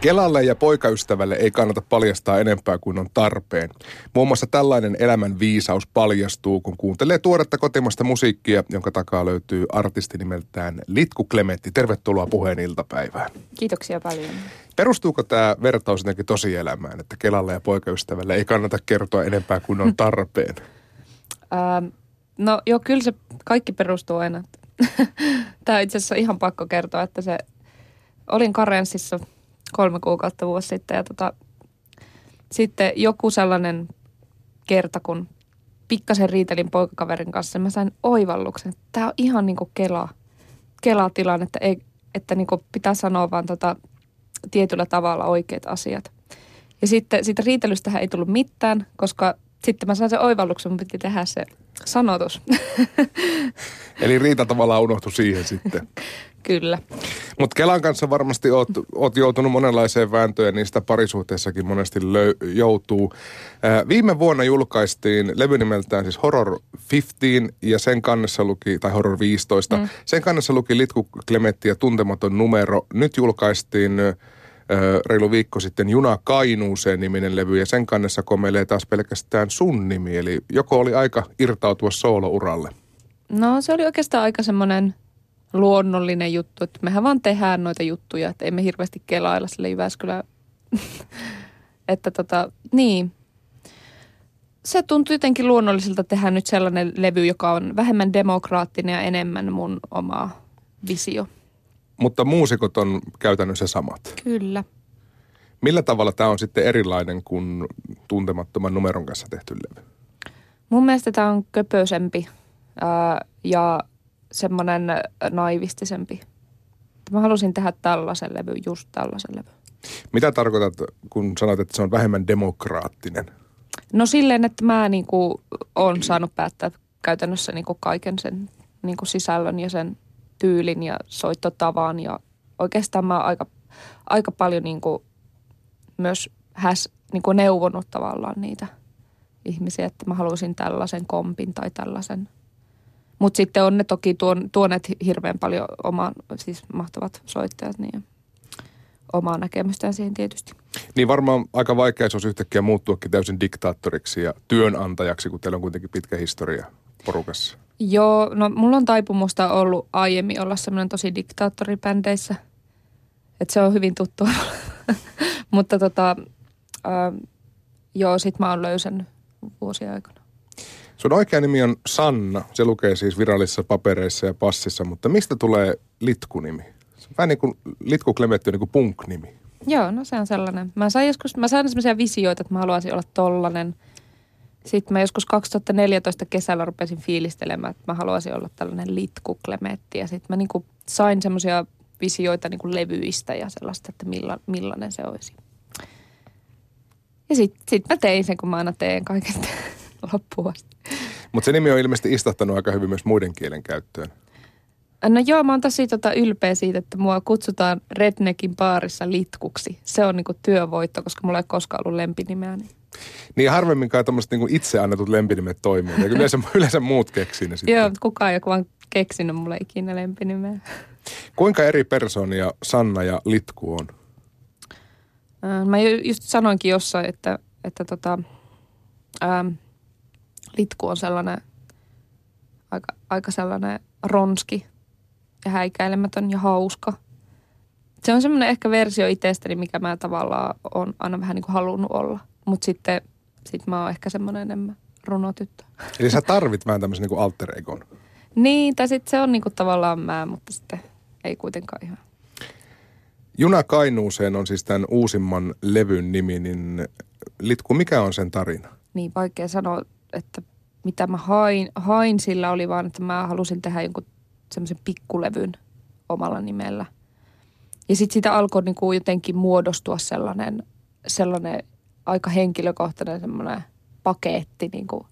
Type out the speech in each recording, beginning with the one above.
Kelalle ja poikaystävälle ei kannata paljastaa enempää kuin on tarpeen. Muun muassa tällainen elämän viisaus paljastuu, kun kuuntelee tuoretta kotimasta musiikkia, jonka takaa löytyy artisti nimeltään Litku Klemetti. Tervetuloa puheen iltapäivään. Kiitoksia paljon. Perustuuko tämä vertaus jotenkin tosielämään, että Kelalle ja poikaystävälle ei kannata kertoa enempää kuin on tarpeen? Ähm, no joo, kyllä se kaikki perustuu aina. Tämä on itse asiassa ihan pakko kertoa, että se olin karenssissa kolme kuukautta vuosi sitten ja tota, sitten joku sellainen kerta, kun pikkasen riitelin poikakaverin kanssa, mä sain oivalluksen, että tämä on ihan niin kuin kela, kela-tilanne, että, ei, että niin kuin pitää sanoa vaan tota, tietyllä tavalla oikeat asiat. Ja sitten siitä riitelystähän ei tullut mitään, koska sitten mä sain sen oivalluksen, mun piti tehdä se sanotus. Eli Riita tavallaan unohtui siihen sitten. Kyllä. Mutta Kelan kanssa varmasti oot, oot joutunut monenlaiseen vääntöön ja niistä parisuhteessakin monesti löy- joutuu. Ää, viime vuonna julkaistiin levy nimeltään siis Horror 15 ja sen kannessa luki, tai Horror 15, mm. sen kannessa luki Litku Klemetti ja tuntematon numero. Nyt julkaistiin reilu viikko sitten Juna Kainuuseen niminen levy ja sen kannessa komeilee taas pelkästään sun nimi. Eli joko oli aika irtautua soolouralle? No se oli oikeastaan aika semmoinen luonnollinen juttu, että mehän vaan tehdään noita juttuja, että emme hirveästi kelailla sille Jyväskylä. että tota, niin. Se tuntui jotenkin luonnolliselta tehdä nyt sellainen levy, joka on vähemmän demokraattinen ja enemmän mun oma visio. Mutta muusikot on käytännössä samat. Kyllä. Millä tavalla tämä on sitten erilainen kuin tuntemattoman numeron kanssa tehty levy? Mun mielestä tämä on köpösempi ja semmoinen naivistisempi. Mä halusin tehdä tällaisen levy, just tällaisen levy. Mitä tarkoitat, kun sanoit, että se on vähemmän demokraattinen? No silleen, että mä niinku on saanut päättää käytännössä niinku kaiken sen niinku sisällön ja sen tyylin ja soittotavan ja oikeastaan mä aika, aika paljon niin kuin myös häs, niin kuin neuvonut tavallaan niitä ihmisiä, että mä haluaisin tällaisen kompin tai tällaisen. Mutta sitten on ne toki tuon, tuoneet hirveän paljon oman, siis mahtavat soittajat, niin omaa näkemystään siihen tietysti. Niin varmaan aika vaikea se olisi yhtäkkiä muuttuakin täysin diktaattoriksi ja työnantajaksi, kun teillä on kuitenkin pitkä historia porukassa. Joo, no mulla on taipumusta ollut aiemmin olla semmoinen tosi diktaattoripändeissä. Että se on hyvin tuttu. Mutta tota, äh, joo, sit mä oon löysännyt vuosien aikana. Sun oikea nimi on Sanna. Se lukee siis virallisissa papereissa ja passissa, mutta mistä tulee litkunimi? Se on vähän niin kuin Litku Klemetti on niin kuin punk-nimi. Joo, no se on sellainen. Mä sain joskus, mä sain sellaisia visioita, että mä haluaisin olla tollanen – sitten mä joskus 2014 kesällä rupesin fiilistelemään, että mä haluaisin olla tällainen litkuklemetti. Ja sitten mä niinku sain semmoisia visioita niinku levyistä ja sellaista, että milla, millainen se olisi. Ja sitten sit mä tein sen, kun mä aina teen kaikesta loppuun asti. Mutta se nimi on ilmeisesti istahtanut aika hyvin myös muiden kielen käyttöön. No joo, mä oon tosi tota ylpeä siitä, että mua kutsutaan Redneckin baarissa litkuksi. Se on niinku työvoitto, koska mulla ei koskaan ollut lempinimeä. Niin niin harvemminkaan tämmöiset niin itse annetut lempinimet toimii. Ja yleensä, yleensä muut keksii ne sitten. Joo, kukaan joku vaan keksinyt mulle ikinä lempinimeä. Kuinka eri persoonia Sanna ja Litku on? Mä just sanoinkin jossain, että, että tota, ää, Litku on sellainen aika, aika sellainen ronski ja häikäilemätön ja hauska. Se on semmoinen ehkä versio itsestäni, mikä mä tavallaan on aina vähän niin kuin halunnut olla. Mutta sitten sit mä oon ehkä semmoinen enemmän runotyttö. Eli sä tarvit vähän tämmöisen niin alter egon. Niin, tai sitten se on niinku tavallaan mä, mutta sitten ei kuitenkaan ihan. Juna Kainuuseen on siis tämän uusimman levyn nimi, niin Litku, mikä on sen tarina? Niin, vaikea sanoa, että mitä mä hain, hain sillä oli vaan, että mä halusin tehdä jonkun semmoisen pikkulevyn omalla nimellä. Ja sitten siitä alkoi niinku jotenkin muodostua sellainen, sellainen aika henkilökohtainen semmoinen paketti, niin kuin,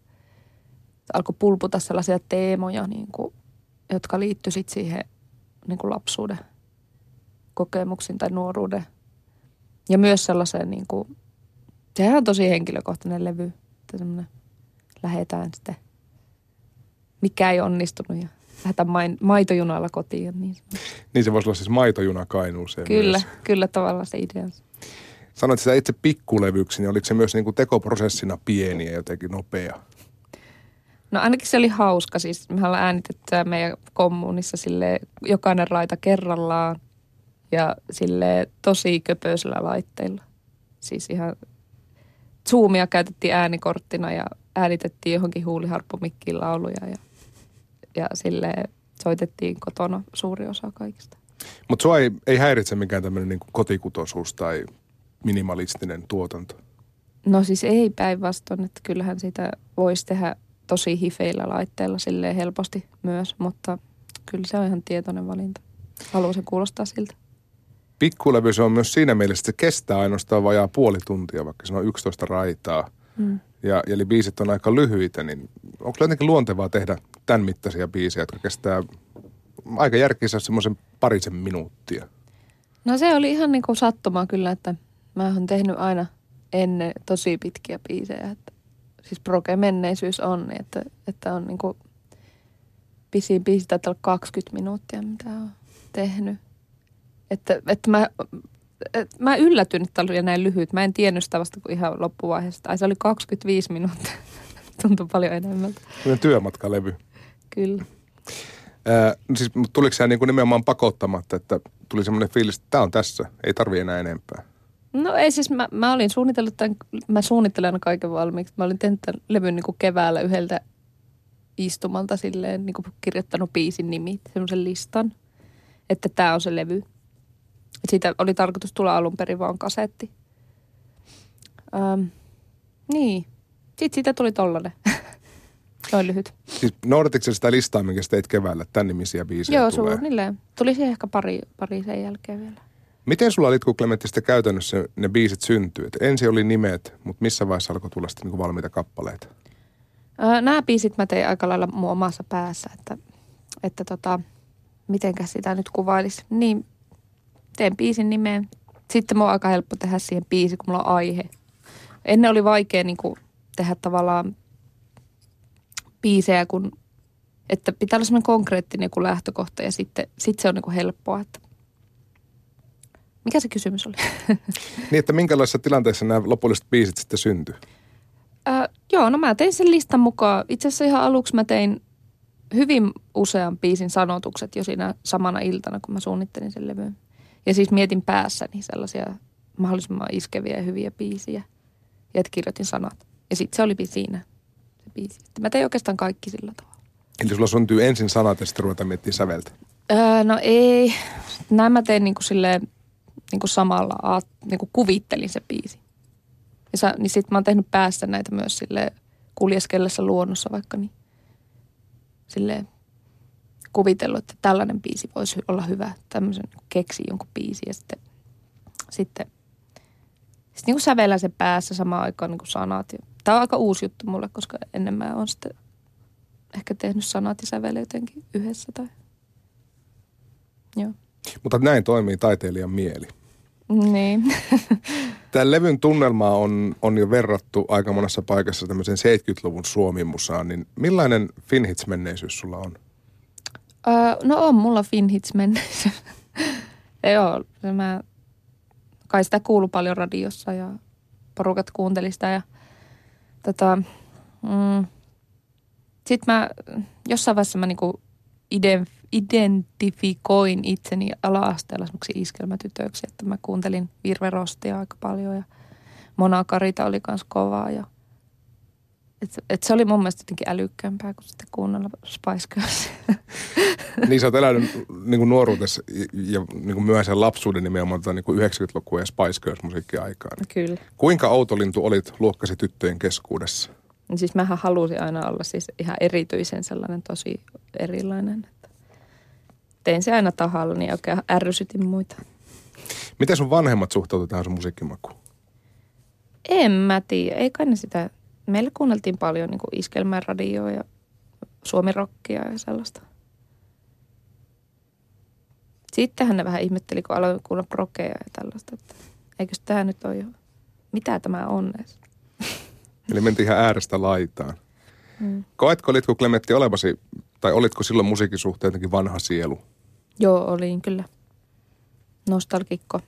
alkoi pulputa sellaisia teemoja, niin kuin, jotka liittyi sitten siihen niin kuin lapsuuden kokemuksiin tai nuoruuden. Ja myös sellaiseen, niin kuin, sehän on tosi henkilökohtainen levy, semmoinen lähetään sitten, mikä ei onnistunut ja lähdetään main, maitojunalla kotiin. Niin, Niin se voisi olla siis maitojuna Kainuuseen kyllä, myös. kyllä tavallaan se idea. Sanoit sitä itse pikkulevyksi, niin oliko se myös niin kuin tekoprosessina pieni ja jotenkin nopea? No ainakin se oli hauska. Siis me ollaan äänitetty meidän kommunissa sille jokainen raita kerrallaan ja sille tosi köpöisellä laitteilla. Siis ihan Zoomia käytettiin äänikorttina ja äänitettiin johonkin huuliharppumikkiin lauluja ja, ja sille soitettiin kotona suuri osa kaikista. Mutta sua ei, ei häiritse mikään tämmöinen niin kotikutoisuus tai minimalistinen tuotanto. No siis ei päinvastoin, että kyllähän sitä voisi tehdä tosi hifeillä laitteilla silleen helposti myös, mutta kyllä se on ihan tietoinen valinta. Haluaa se kuulostaa siltä. Pikkulevy se on myös siinä mielessä, että se kestää ainoastaan vajaa puoli tuntia, vaikka se on 11 raitaa. Mm. Ja, eli biisit on aika lyhyitä, niin onko jotenkin luontevaa tehdä tämän mittaisia biisejä, jotka kestää aika järkissä semmoisen parisen minuuttia? No se oli ihan niin kuin sattumaa kyllä, että mä oon tehnyt aina ennen tosi pitkiä biisejä. Että, siis proge-menneisyys on, niin että, että on niin kuin pisin biisi taitaa olla 20 minuuttia, mitä oon tehnyt. Että, että mä, mä yllätyn, että oli näin lyhyt. Mä en tiennyt sitä vasta kuin ihan loppuvaiheessa. Ai se oli 25 minuuttia. Tuntui paljon enemmältä. Sellainen työmatkalevy. Kyllä. No siis tuliko se niin kuin nimenomaan pakottamatta, että tuli semmoinen fiilis, että tämä on tässä, ei tarvi enää enempää. No ei siis, mä, mä olin suunnitellut tämän, mä suunnittelen kaiken valmiiksi. Mä olin tehnyt tämän levyn niin kuin keväällä yhdeltä istumalta silleen, niin kuin kirjoittanut biisin nimi, semmoisen listan, että tämä on se levy. Siitä oli tarkoitus tulla alun perin vaan kasetti. Ähm, niin. Sitten siitä tuli tollanen. Noin lyhyt. Siis noudatitko sitä listaa, minkä sä teit keväällä, tämän nimisiä biisejä Joo, tulee? suunnilleen. Tuli siihen ehkä pari, pari sen jälkeen vielä. Miten sulla Klementti sitten käytännössä ne biisit syntyy? Et ensin oli nimet, mutta missä vaiheessa alkoi tulla sitten niin valmiita kappaleita? Öö, nämä biisit mä tein aika lailla mun omassa päässä, että, että tota, mitenkäs sitä nyt kuvailisi. Niin, teen biisin nimeen. Sitten mulla on aika helppo tehdä siihen biisi, kun mulla on aihe. Ennen oli vaikea niin kuin, tehdä tavallaan biisejä, kun, että pitää olla semmoinen konkreettinen joku lähtökohta ja sitten sit se on niin kuin helppoa. Että. Mikä se kysymys oli? Niin, että minkälaisissa tilanteissa nämä lopulliset biisit sitten syntyy? Äh, joo, no mä tein sen listan mukaan. Itse asiassa ihan aluksi mä tein hyvin usean biisin sanotukset jo siinä samana iltana, kun mä suunnittelin sen levyn. Ja siis mietin päässäni sellaisia mahdollisimman iskeviä ja hyviä biisiä. Ja että kirjoitin sanat. Ja sitten se oli siinä se biisi. Että mä tein oikeastaan kaikki sillä tavalla. Eli sulla syntyy ensin sanat ja sitten ruvetaan miettimään säveltä. Öö, no ei. Näin mä tein niinku silleen, niinku samalla, niinku kuvittelin se biisi. Ja sa, niin sit mä oon tehnyt päässä näitä myös sille kuljeskellessa luonnossa vaikka niin. Silleen kuvitellut, että tällainen biisi voisi olla hyvä. Tämmöisen keksi jonkun biisi ja sitten, sitten, sitten niinku sävellän sen päässä samaan aikaan niinku sanat. Tämä on aika uusi juttu mulle, koska ennen mä oon sitten ehkä tehnyt sanat ja sävele jotenkin yhdessä tai Joo. Mutta näin toimii taiteilijan mieli. Niin. Tämän levyn tunnelmaa on, on jo verrattu aika monessa paikassa tämmöisen 70-luvun Suomi-musaan, niin millainen Finhits-menneisyys sulla on? No on mulla Finhits menneisyys. Joo, mä, kai sitä kuulu paljon radiossa ja porukat kuunteli sitä ja tota, mm, sit mä jossain vaiheessa mä niinku iden, identifikoin itseni ala-asteella semmoksi iskelmätytöksi, että mä kuuntelin Virve Rostia aika paljon ja Mona Karita oli kans kovaa ja et, et se oli mun mielestä jotenkin älykkäämpää kuin sitten kuunnella Spice Girls. niin sä oot elänyt niin kuin nuoruudessa ja, ja niin kuin myöhäisen lapsuuden nimenomaan tota, niin kuin 90-lukua ja Spice Girls-musiikkia aikaan. Kyllä. Kuinka outolintu olit luokkasi tyttöjen keskuudessa? Niin Siis mähän halusin aina olla siis ihan erityisen sellainen tosi erilainen. Että tein se aina tahalla, niin oikein ärsytin muita. Miten sun vanhemmat suhtautuivat tähän sun musiikkimakuun? En mä tiedä, ei kai ne sitä. Meillä kuunneltiin paljon niin iskelmän radioa ja suomirokkia ja sellaista. Sittenhän ne vähän ihmetteli, kun aloin kuulla prokeja ja tällaista, että eikös tämä nyt ole jo, mitä tämä on edes. Eli mentiin ihan äärestä laitaan. Mm. Koetko Litku Klemetti olevasi tai olitko silloin musiikin suhteen jotenkin vanha sielu? Joo, olin kyllä. Nostalgikko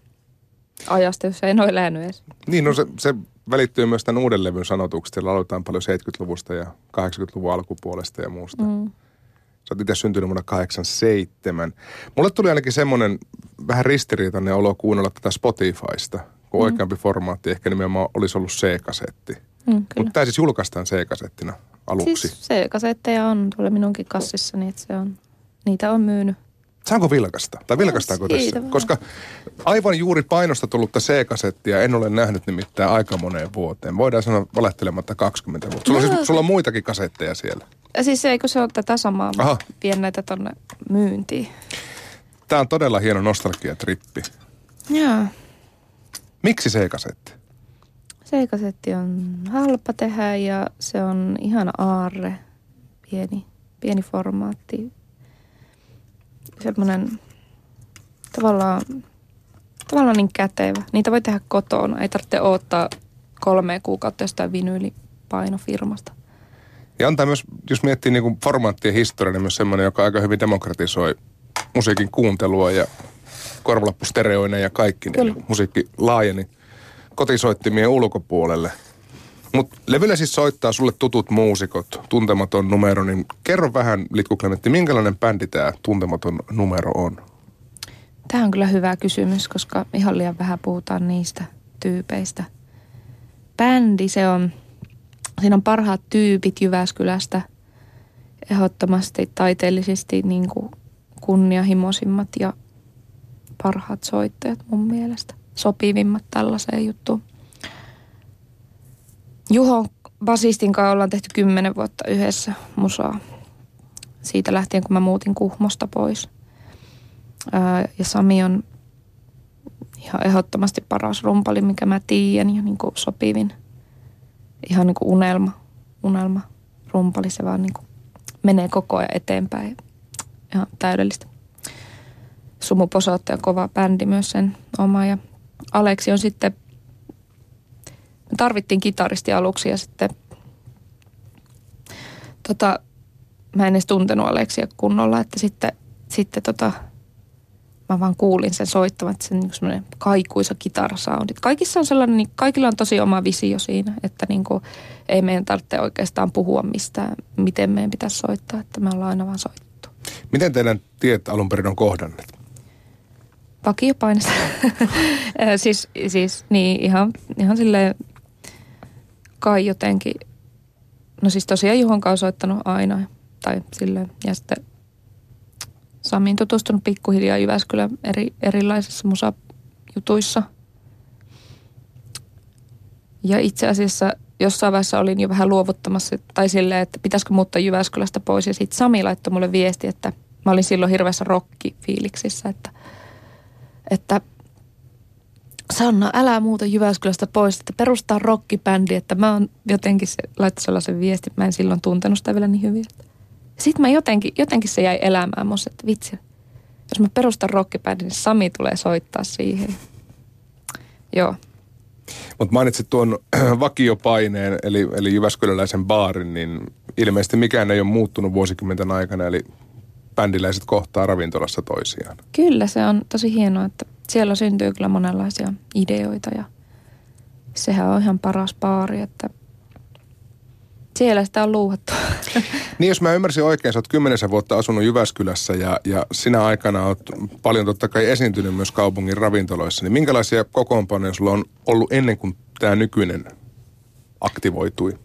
ajasta, jos ei noin elänyt edes. Niin, no se, se välittyy myös tämän uuden levyn sanotuksesta. Siellä aloitetaan paljon 70-luvusta ja 80-luvun alkupuolesta ja muusta. Mm. Sä oot itse syntynyt vuonna 87. Mulle tuli ainakin semmoinen vähän ristiriitainen olo kuunnella tätä Spotifysta, kun mm. oikeampi formaatti ehkä nimenomaan olisi ollut C-kasetti. Mm, Mutta tämä siis julkaistaan C-kasettina aluksi. Siis C-kasetteja on tuolla minunkin kassissani, että se on, niitä on myynyt Saanko vilkasta? Tai vilkastaako tässä? Vaan. Koska aivan juuri painosta tullutta C-kasettia en ole nähnyt nimittäin aika moneen vuoteen. Voidaan sanoa valehtelematta 20 vuotta. Sulla, no, siis, sulla on muitakin kasetteja siellä. Ja siis eikö se ole tätä samaa? Aha. Vien näitä tonne myyntiin. Tämä on todella hieno nostalgiatrippi. Joo. Miksi C-kasetti? C-kasetti on halpa tehdä ja se on ihan aarre. Pieni, pieni formaatti semmoinen tavallaan, tavallaan niin kätevä. Niitä voi tehdä kotona. Ei tarvitse odottaa kolme kuukautta jostain vinyylipainofirmasta. Ja on tämä myös, jos miettii niin formaattien historia, niin myös semmoinen, joka aika hyvin demokratisoi musiikin kuuntelua ja korvalappustereoinen ja kaikki, niin musiikki laajeni kotisoittimien ulkopuolelle. Mutta levyllä siis soittaa sulle tutut muusikot, tuntematon numero, niin kerro vähän Litku Klementti, minkälainen bändi tämä tuntematon numero on? Tämä on kyllä hyvä kysymys, koska ihan liian vähän puhutaan niistä tyypeistä. Bändi, se on, siinä on parhaat tyypit Jyväskylästä, ehdottomasti taiteellisesti niin kuin kunnianhimoisimmat ja parhaat soittajat mun mielestä. Sopivimmat tällaiseen juttuun. Juho basistin kanssa ollaan tehty kymmenen vuotta yhdessä musaa. Siitä lähtien, kun mä muutin Kuhmosta pois. Ää, ja Sami on ihan ehdottomasti paras rumpali, mikä mä tiedän ja niin kuin sopivin. Ihan niin kuin unelma, unelma rumpali. Se vaan niin kuin menee koko ajan eteenpäin. Ihan täydellistä. Sumu Posootte kova bändi myös sen oma. Ja Aleksi on sitten me tarvittiin kitaristi aluksi ja sitten tota, mä en edes tuntenut Aleksia kunnolla, että sitten, sitten tota, mä vaan kuulin sen soittavan, että se on niin semmoinen kaikuisa kitarasoundi. Kaikissa on sellainen, niin kaikilla on tosi oma visio siinä, että niin kuin, ei meidän tarvitse oikeastaan puhua mistään, miten meidän pitäisi soittaa, että me ollaan aina vaan soittu. Miten teidän tiet alun perin on kohdanneet? Vakiopainista. siis, siis niin ihan, ihan silleen kai jotenkin, no siis tosiaan Juhon kanssa soittanut aina tai silleen. Ja sitten Samiin tutustunut pikkuhiljaa Jyväskylän eri, erilaisissa musajutuissa. Ja itse asiassa jossain vaiheessa olin jo vähän luovuttamassa, tai silleen, että pitäisikö muuttaa Jyväskylästä pois. Ja sitten Sami laittoi mulle viesti, että mä olin silloin hirveässä rokkifiiliksissä, että, että Sanna, älä muuta Jyväskylästä pois, että perustaa rockibändi, että mä oon jotenkin se, laittaa sellaisen viestin, mä en silloin tuntenut sitä vielä niin hyvin. Sitten mä jotenkin, jotenkin se jäi elämään musta, että vitsi, jos mä perustan rockibändin, niin Sami tulee soittaa siihen. Joo. Mutta mainitsit tuon vakiopaineen, eli, eli Jyväskyläläisen baarin, niin ilmeisesti mikään ei ole muuttunut vuosikymmenten aikana, eli bändiläiset kohtaa ravintolassa toisiaan. Kyllä, se on tosi hienoa, että siellä syntyy kyllä monenlaisia ideoita ja sehän on ihan paras baari, että siellä sitä on luuhattu. Niin jos mä ymmärsin oikein, sä oot kymmenessä vuotta asunut Jyväskylässä ja, ja sinä aikana oot paljon totta kai esiintynyt myös kaupungin ravintoloissa, niin minkälaisia kokoonpanoja sulla on ollut ennen kuin tämä nykyinen aktivoitui?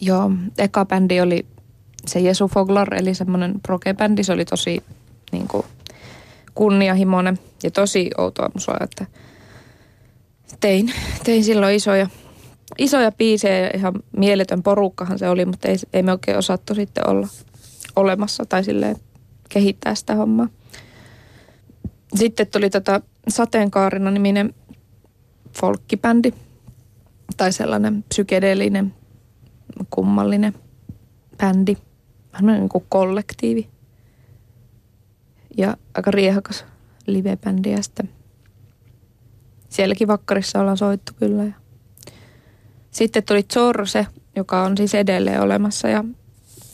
Joo, eka bändi oli se Jesu Foglar, eli semmoinen proge-bändi. Se oli tosi niin kuin, kunnianhimoinen ja tosi outoa musaa, että tein, tein silloin isoja, isoja biisejä ja ihan mieletön porukkahan se oli, mutta ei, ei me oikein osattu sitten olla olemassa tai silleen kehittää sitä hommaa. Sitten tuli tota Sateenkaarina niminen folkkibändi tai sellainen psykedeellinen kummallinen bändi, vähän niin kuin kollektiivi ja aika riehakas livebändi ja sitten sielläkin vakkarissa ollaan soittu kyllä. Ja sitten tuli Zorse, joka on siis edelleen olemassa ja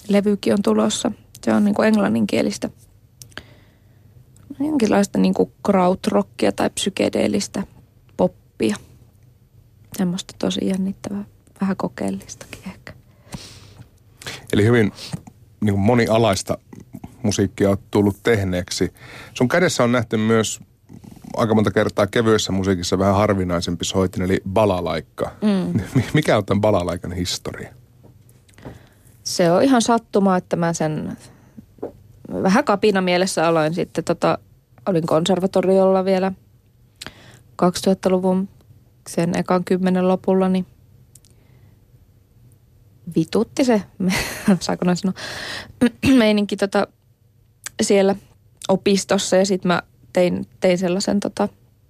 levykin on tulossa. Se on niin kuin englanninkielistä. Jonkinlaista niin kuin krautrockia tai psykedeellistä poppia. Semmoista tosi jännittävää, vähän kokeellistakin ehkä. Eli hyvin niin kuin monialaista musiikkia on tullut tehneeksi. Sun kädessä on nähty myös aika monta kertaa kevyessä musiikissa vähän harvinaisempi soitin, eli balalaikka. Mm. Mikä on tämän balalaikan historia? Se on ihan sattuma, että mä sen vähän kapina mielessä aloin sitten. Tota, olin konservatoriolla vielä 2000-luvun sen ekan kymmenen lopulla, niin vitutti se, saako noin sanoa, meininki tota, siellä opistossa ja sitten mä tein, tein sellaisen tota,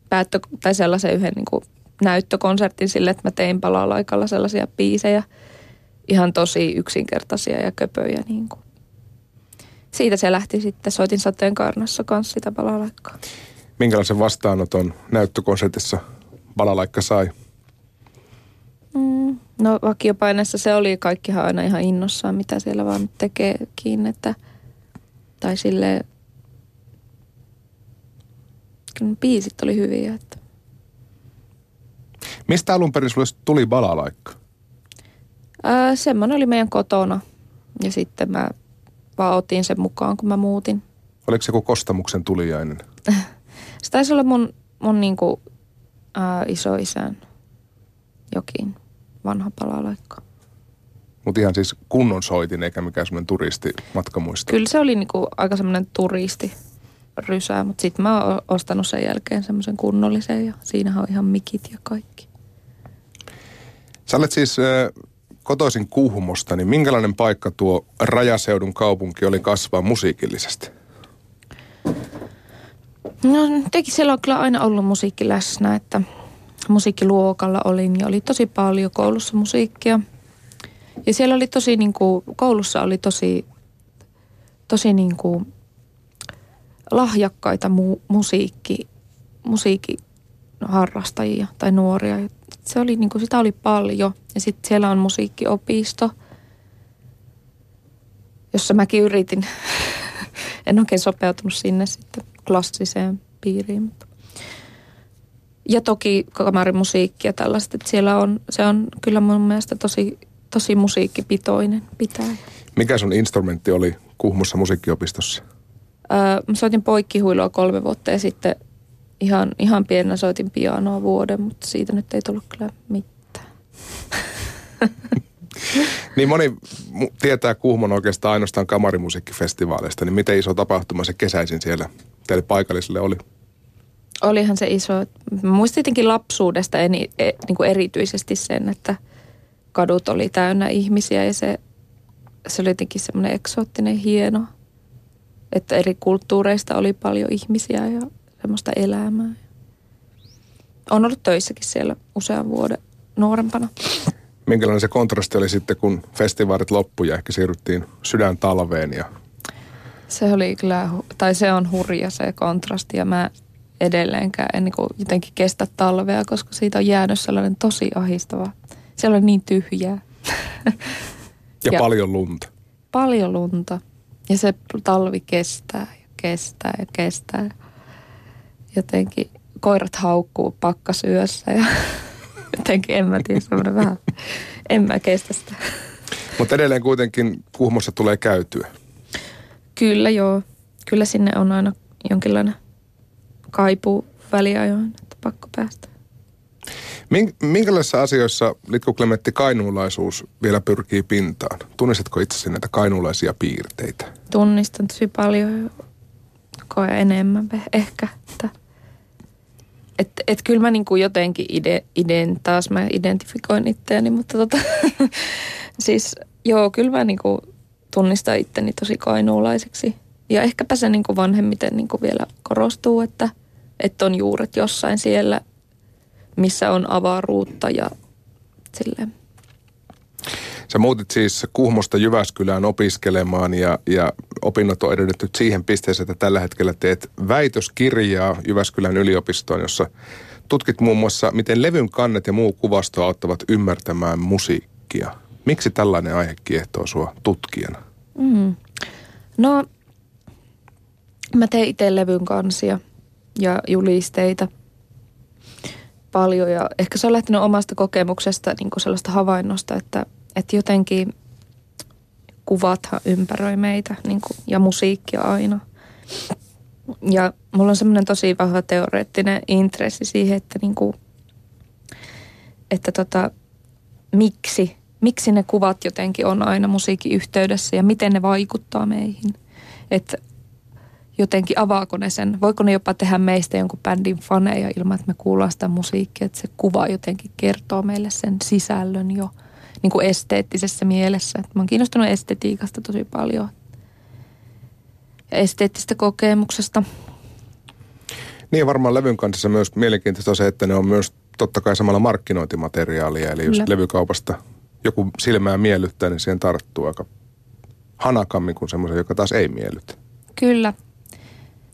päättö, tai sellaisen yhden niin kuin näyttökonsertin sille, että mä tein palalaikalla sellaisia biisejä, ihan tosi yksinkertaisia ja köpöjä. Niin kuin. Siitä se lähti sitten, soitin sateenkaarnassa kanssa sitä palalaikkaa. Minkälaisen vastaanoton näyttökonsertissa balalaikka sai? Mm, no vakiopaineessa se oli kaikkihan aina ihan innossaan, mitä siellä vaan tekeekin, että tai silleen kyllä biisit oli hyviä. Että. Mistä alun perin sulle tuli balalaikka? Ää, semmoinen oli meidän kotona ja sitten mä vaan otin sen mukaan, kun mä muutin. Oliko se joku Kostamuksen tulijainen? se taisi olla mun, mun niinku, ää, isoisän jokin vanha palalaikka. Mutta ihan siis kunnon soitin eikä mikään semmoinen turisti matkamuisto. Kyllä se oli niinku aika semmoinen turisti rysää, mutta sitten mä oon ostanut sen jälkeen semmoisen kunnollisen ja siinä on ihan mikit ja kaikki. Sä olet siis äh, kotoisin Kuhmosta, niin minkälainen paikka tuo rajaseudun kaupunki oli kasvaa musiikillisesti? No tekin siellä on kyllä aina ollut musiikki läsnä, että musiikkiluokalla olin ja oli tosi paljon koulussa musiikkia. Ja siellä oli tosi niin kuin, koulussa oli tosi, tosi niin kuin lahjakkaita mu- musiikki, musiikkiharrastajia tai nuoria. Se oli, niin kuin, sitä oli paljon. Ja sitten siellä on musiikkiopisto, jossa mäkin yritin. en oikein sopeutunut sinne sitten klassiseen piiriin. Mutta. Ja toki kamarimusiikki ja tällaista. Että siellä on, se on kyllä mun mielestä tosi, tosi musiikkipitoinen pitää. Mikä sun instrumentti oli Kuhmossa musiikkiopistossa? mä soitin poikkihuilua kolme vuotta ja sitten ihan, ihan pienenä soitin pianoa vuoden, mutta siitä nyt ei tullut kyllä mitään. niin moni tietää Kuhmon oikeastaan ainoastaan kamarimusiikkifestivaaleista, niin miten iso tapahtuma se kesäisin siellä teille paikallisille oli? Olihan se iso. Muistin tietenkin lapsuudesta en, e, niin kuin erityisesti sen, että kadut oli täynnä ihmisiä ja se, se oli jotenkin semmoinen eksoottinen hieno – että eri kulttuureista oli paljon ihmisiä ja semmoista elämää. On ollut töissäkin siellä usean vuoden nuorempana. Minkälainen se kontrasti oli sitten, kun festivaalit loppui ja ehkä siirryttiin sydän talveen ja se oli kyllä, tai se on hurja se kontrasti ja mä edelleenkään en niin jotenkin kestä talvea, koska siitä on jäänyt sellainen tosi ahistava. Siellä oli niin tyhjää. ja, ja paljon lunta. Paljon lunta. Ja se talvi kestää ja kestää ja kestää. Jotenkin koirat haukkuu pakkasyössä ja jotenkin en mä tiedä, semmoinen vähän, en mä kestä sitä. Mutta edelleen kuitenkin Kuhmossa tulee käytyä. Kyllä joo. Kyllä sinne on aina jonkinlainen kaipuu väliajoin, että pakko päästä. Minkälaisissa asioissa Litku Klemetti kainuulaisuus vielä pyrkii pintaan? Tunnistatko itse näitä kainuulaisia piirteitä? Tunnistan tosi paljon koe enemmän ehkä. Että, et, et kyllä mä niinku jotenkin ide, iden, taas mä identifikoin itseäni, mutta tota, siis joo, kyllä mä niinku tunnistan itteni tosi kainuulaiseksi. Ja ehkäpä se niinku vanhemmiten niinku vielä korostuu, että, että on juuret jossain siellä – missä on avaruutta ja silleen. Sä muutit siis Kuhmosta Jyväskylään opiskelemaan ja, ja opinnot on edennyt siihen pisteeseen, että tällä hetkellä teet väitöskirjaa Jyväskylän yliopistoon, jossa tutkit muun muassa, miten levyn kannet ja muu kuvasto auttavat ymmärtämään musiikkia. Miksi tällainen aihe kiehtoo sua tutkijana? Mm. No, mä tein itse levyn kansia ja julisteita paljon ja ehkä se on lähtenyt omasta kokemuksesta niin kuin sellaista havainnosta, että, että jotenkin kuvathan ympäröi meitä niin kuin, ja musiikkia aina. Ja mulla on semmoinen tosi vahva teoreettinen intressi siihen, että, niin kuin, että tota, miksi, miksi ne kuvat jotenkin on aina musiikin yhteydessä ja miten ne vaikuttaa meihin. Että jotenkin avaako ne sen, voiko ne jopa tehdä meistä jonkun bändin faneja ilman, että me kuullaan sitä musiikkia, että se kuva jotenkin kertoo meille sen sisällön jo niin kuin esteettisessä mielessä. Että mä oon kiinnostunut estetiikasta tosi paljon ja esteettistä kokemuksesta. Niin varmaan levyn kanssa myös mielenkiintoista on se, että ne on myös totta kai samalla markkinointimateriaalia. Eli jos Kyllä. levykaupasta joku silmää miellyttää, niin siihen tarttuu aika hanakammin kuin semmoisen, joka taas ei miellytä. Kyllä.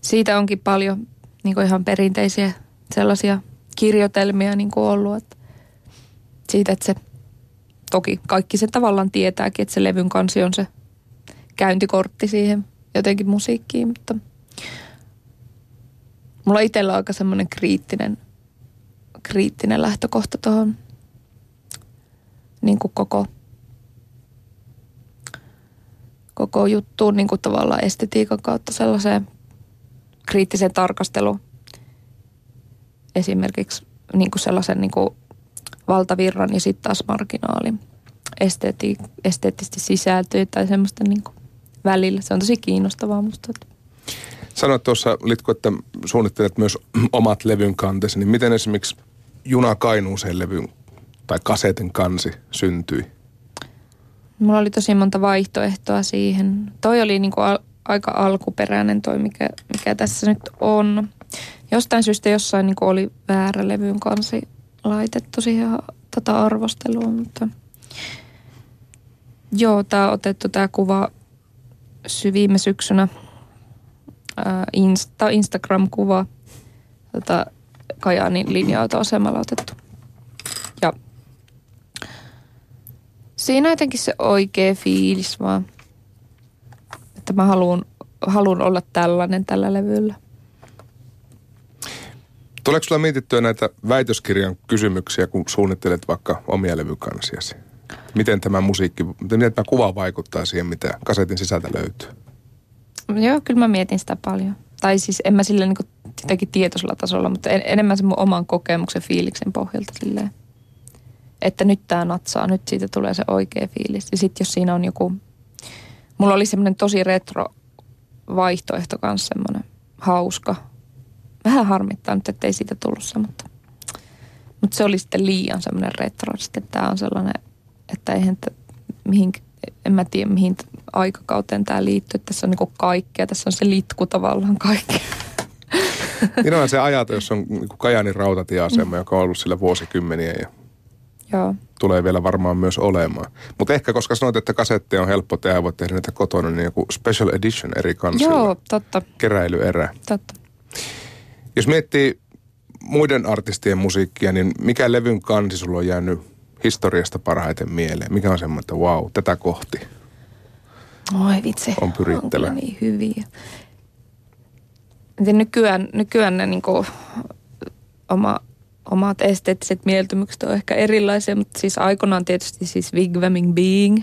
Siitä onkin paljon niin kuin ihan perinteisiä sellaisia kirjoitelmia niin kuin ollut. Että siitä, että se toki kaikki se tavallaan tietääkin, että se levyn kansi on se käyntikortti siihen jotenkin musiikkiin, mutta mulla itsellä on aika semmoinen kriittinen, kriittinen lähtökohta tuohon niin koko, koko juttuun niin kuin tavallaan estetiikan kautta sellaiseen kriittiseen tarkasteluun. Esimerkiksi niin kuin sellaisen niin kuin valtavirran ja sitten taas marginaalin esteetti, esteettisesti sisältöä tai semmoista niin kuin välillä. Se on tosi kiinnostavaa musta. Sanoit tuossa, Litko, että suunnittelet myös omat levyn kantesi, niin miten esimerkiksi Juna Kainuuseen levyn tai kasetin kansi syntyi? Mulla oli tosi monta vaihtoehtoa siihen. Toi oli niin kuin aika alkuperäinen toi, mikä, mikä tässä nyt on. Jostain syystä jossain niin oli väärä levyn kansi laitettu siihen tota arvostelua, mutta joo, tämä on otettu tämä kuva sy- viime syksynä Insta, Instagram-kuva tota, Kajaanin linja-autoasemalla otettu. Ja siinä jotenkin se oikea fiilis vaan, että mä haluan, haluan olla tällainen tällä levyllä. Tuleeko sulla mietittyä näitä väitöskirjan kysymyksiä, kun suunnittelet vaikka omia levykansiasi? Miten tämä musiikki, miten tämä kuva vaikuttaa siihen, mitä kasetin sisältä löytyy? Joo, kyllä mä mietin sitä paljon. Tai siis en mä sillä niin jotenkin tietoisella tasolla, mutta en, enemmän sen mun oman kokemuksen fiiliksen pohjalta silleen. Että nyt tämä natsaa, nyt siitä tulee se oikea fiilis. Ja sitten jos siinä on joku, mulla oli semmoinen tosi retro vaihtoehto kanssa semmoinen hauska – vähän harmittaa nyt, ettei siitä tullut se, mutta, mutta se oli sitten liian semmoinen retro. Sitten tämä on sellainen, että eihän t- mihin, en mä tiedä mihin aikakauteen tämä liittyy. Tässä on niin kaikkea, tässä on se litku tavallaan kaikkea. On se ajatus, jos on niin Kajanin rautatieasema, mm. joka on ollut sillä vuosikymmeniä ja Joo. Tulee vielä varmaan myös olemaan. Mutta ehkä koska sanoit, että kasetteja on helppo tehdä, voit tehdä näitä kotona, niin joku special edition eri kansilla. Joo, totta. Keräilyerä. Totta. Jos miettii muiden artistien musiikkia, niin mikä levyn kansi sulla on jäänyt historiasta parhaiten mieleen? Mikä on semmoinen, että wow, tätä kohti? Oi vitsi. On pyrittävä. On niin hyviä. Nykyään, nykyään ne niin kuin, oma, omat esteettiset mieltymykset on ehkä erilaisia, mutta siis aikoinaan tietysti siis Wigwamming Being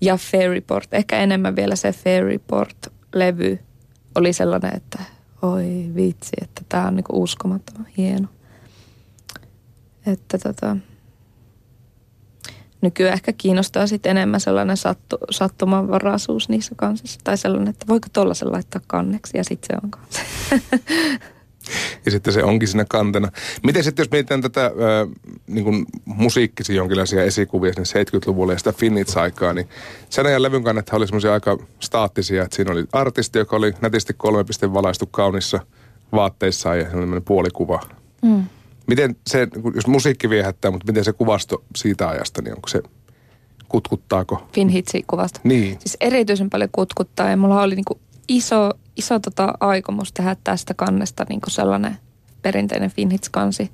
ja Fairyport. Ehkä enemmän vielä se Fairyport-levy oli sellainen, että oi vitsi, että tämä on niinku uskomattoman hieno. Että tota, nykyään ehkä kiinnostaa sitten enemmän sellainen sattu, sattumanvaraisuus niissä kansissa. Tai sellainen, että voiko tuollaisen laittaa kanneksi ja sitten se on kanssa. ja sitten se onkin siinä kantena. Miten sitten, jos mietitään tätä äh, niin kuin musiikkisia jonkinlaisia esikuvia sinne 70-luvulle ja sitä Finnits-aikaa, niin sen ajan levyn kannethan oli semmoisia aika staattisia, että siinä oli artisti, joka oli nätisti kolme pisteen valaistu kaunissa vaatteissaan ja semmoinen puolikuva. Mm. Miten se, jos musiikki viehättää, mutta miten se kuvasto siitä ajasta, niin onko se, kutkuttaako? Finhitsi kuvasta. Niin. Siis erityisen paljon kutkuttaa ja mulla oli niinku iso, iso tota aikomus tehdä tästä kannesta niin kuin sellainen perinteinen Finhits-kansi.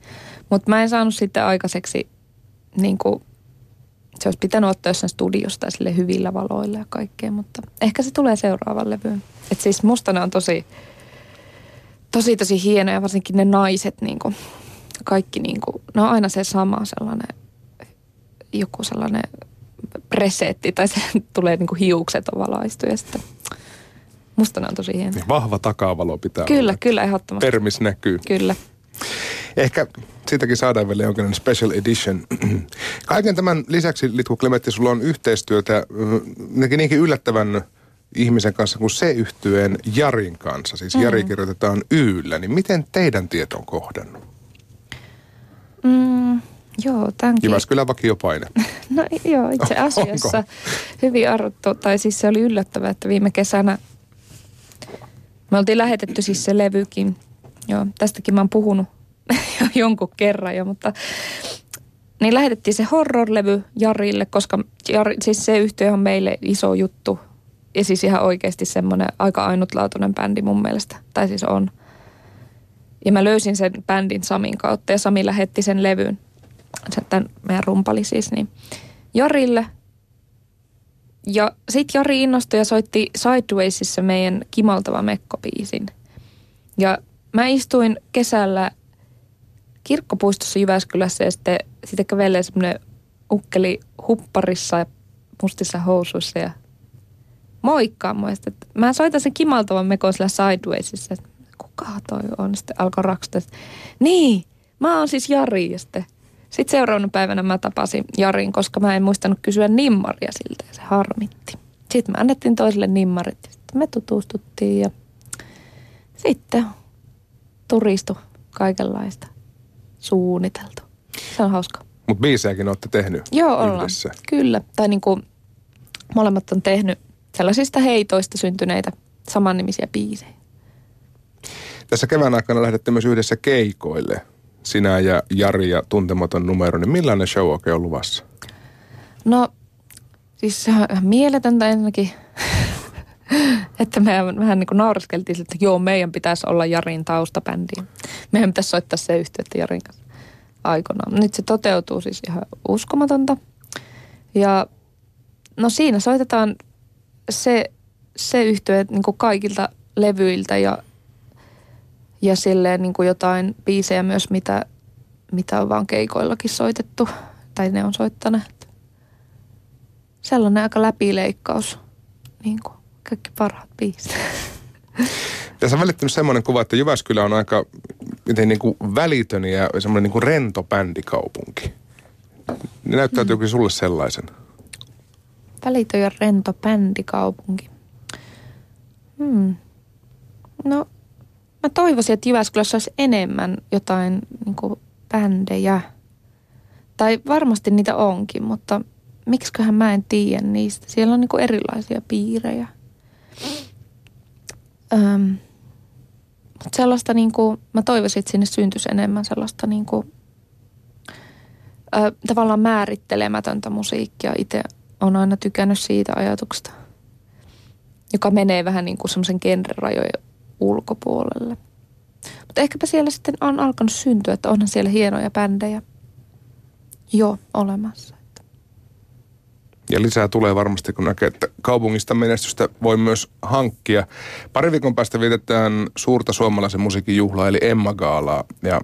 Mutta mä en saanut sitten aikaiseksi niin kuin se olisi pitänyt ottaa jossain studiosta sille hyvillä valoilla ja kaikkea, mutta ehkä se tulee seuraavan levyyn. Et siis musta ne on tosi, tosi tosi hienoja, varsinkin ne naiset, niin kuin, kaikki niin kuin, ne on aina se sama sellainen, joku sellainen presetti tai se tulee niin kuin hiukset on valaistu ja sitten musta ne on tosi hienoja. Niin vahva takavalo pitää Kyllä, olla. kyllä, ehdottomasti. Termis näkyy. Kyllä. Ehkä siitäkin saadaan vielä jonkinlainen special edition. Kaiken tämän lisäksi, Litku Klemetti, sulla on yhteistyötä mm, niinkin yllättävän ihmisen kanssa kuin se yhtyeen Jarin kanssa. Siis Jari mm. kirjoitetaan Yllä. Niin miten teidän tieto on kohdannut? Mm, joo, tämänkin. Jyväskylän vakiopaine. No joo, itse asiassa Onko? hyvin arvottu, tai siis se oli yllättävää, että viime kesänä me oltiin lähetetty siis se levykin. Joo, tästäkin mä oon puhunut jonkun kerran jo, mutta niin lähetettiin se horror-levy Jarille, koska Jari, siis se yhtiö on meille iso juttu. Ja siis ihan oikeasti semmoinen aika ainutlaatuinen bändi mun mielestä. Tai siis on. Ja mä löysin sen bändin Samin kautta ja Sami lähetti sen levyn. Tämän meidän rumpali siis niin Jarille. Ja sit Jari innostui ja soitti Sidewaysissa meidän Kimaltava Mekko-biisin. Ja mä istuin kesällä kirkkopuistossa Jyväskylässä ja sitten siitä kävelee semmoinen ukkeli hupparissa ja mustissa housuissa ja moikkaa. Sitten, että mä soitan sen kimaltavan mekon sillä sidewaysissa. Kuka toi on? Sitten alkoi raksuta. Niin, mä oon siis Jari. Ja sitten, sitten seuraavana päivänä mä tapasin Jarin, koska mä en muistanut kysyä nimmaria siltä ja se harmitti. Sitten me annettiin toiselle nimmarit ja sitten me tutustuttiin ja sitten turistu kaikenlaista suunniteltu. Se on hauska. Mutta biisejäkin olette tehnyt Joo, ollaan. yhdessä. Kyllä. Tai niin kuin molemmat on tehnyt sellaisista heitoista syntyneitä samannimisiä biisejä. Tässä kevään aikana lähdette myös yhdessä keikoille. Sinä ja Jari ja tuntematon numero. Niin millainen show oikein on luvassa? No, siis se on mieletöntä ensinnäkin. että me vähän niin kuin naureskeltiin, että joo, meidän pitäisi olla Jarin taustabändi. Meidän pitäisi soittaa se yhteyttä Jarin kanssa aikoinaan. Nyt se toteutuu siis ihan uskomatonta. Ja no siinä soitetaan se, se yhtye niin kaikilta levyiltä ja, ja silleen niin kuin jotain biisejä myös, mitä, mitä on vaan keikoillakin soitettu. Tai ne on soittaneet. Sellainen aika läpileikkaus. Niin kuin kaikki parhaat biisit. Tässä on välittynyt semmoinen kuva, että Jyväskylä on aika miten niin kuin välitön ja semmoinen niin kuin rento bändikaupunki. Ne näyttäytyykin mm. sulle sellaisen? Välitön ja rento bändikaupunki. Hmm. No, mä toivoisin, että Jyväskylässä olisi enemmän jotain niin kuin bändejä. Tai varmasti niitä onkin, mutta miksiköhän mä en tiedä niistä. Siellä on niin kuin erilaisia piirejä. Öm, mutta sellaista niin kuin, mä toivoisin, että sinne syntyisi enemmän sellaista niin kuin, ö, tavallaan määrittelemätöntä musiikkia. Itse on aina tykännyt siitä ajatuksesta, joka menee vähän niin kuin semmoisen genrerajojen ulkopuolelle. Mutta ehkäpä siellä sitten on alkanut syntyä, että onhan siellä hienoja bändejä jo olemassa. Ja lisää tulee varmasti, kun näkee, että kaupungista menestystä voi myös hankkia. Pari viikon päästä vietetään suurta suomalaisen musiikin juhlaa, eli Emma Gaalaa. Ja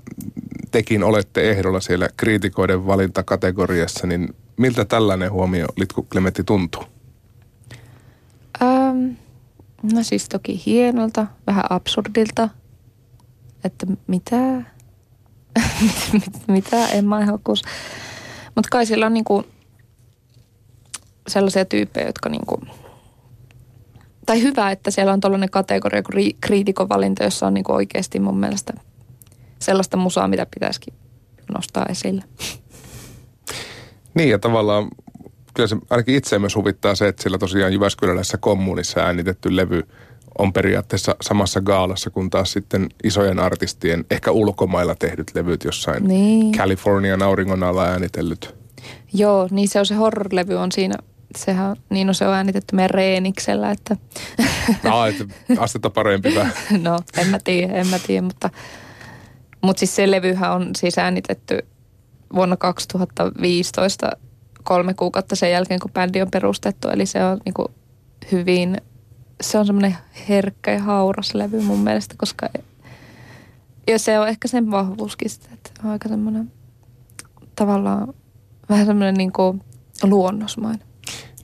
tekin olette ehdolla siellä kriitikoiden valintakategoriassa, niin miltä tällainen huomio, Litku Klemetti, tuntuu? Ähm, no siis toki hienolta, vähän absurdilta. Että mitä? mitä Emma ehokkuus? Mutta kai sillä on niinku sellaisia tyyppejä, jotka niin kuin, tai hyvä, että siellä on tällainen kategoria kuin kriitikon valinta, jossa on niin kuin oikeasti mun mielestä sellaista musaa, mitä pitäisikin nostaa esille. Niin ja tavallaan kyllä se ainakin itse myös huvittaa se, että sillä tosiaan Jyväskyläläisessä kommunissa äänitetty levy on periaatteessa samassa gaalassa kuin taas sitten isojen artistien, ehkä ulkomailla tehdyt levyt jossain niin. Californian auringon alla äänitellyt. Joo, niin se on se horror-levy on siinä sehän, niin no se on äänitetty meidän reeniksellä, että... No, että astetta parempi vähän. no, en mä tiedä, en mä tiedä, mutta, mutta siis se levyhän on siis äänitetty vuonna 2015 kolme kuukautta sen jälkeen, kun bändi on perustettu. Eli se on niin kuin hyvin, se on semmoinen herkkä ja hauras levy mun mielestä, koska ja se on ehkä sen vahvuuskin, että on aika semmoinen tavallaan vähän semmoinen niin kuin luonnosmainen.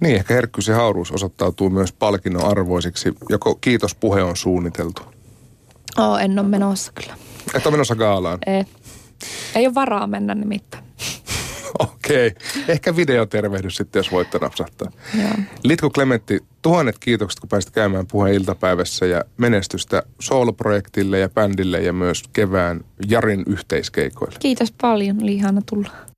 Niin, ehkä herkkyys ja hauruus osoittautuu myös palkinnon arvoisiksi. Joko kiitospuhe on suunniteltu? Oo, en ole menossa kyllä. Et ole menossa gaalaan? Ei. Ei ole varaa mennä nimittäin. Okei. Okay. Ehkä videotervehdys sitten, jos voitte napsahtaa. Joo. Litko Klementti, tuhannet kiitokset, kun pääsit käymään puheen iltapäivässä ja menestystä soul-projektille ja bändille ja myös kevään Jarin yhteiskeikoille. Kiitos paljon, oli ihana tulla.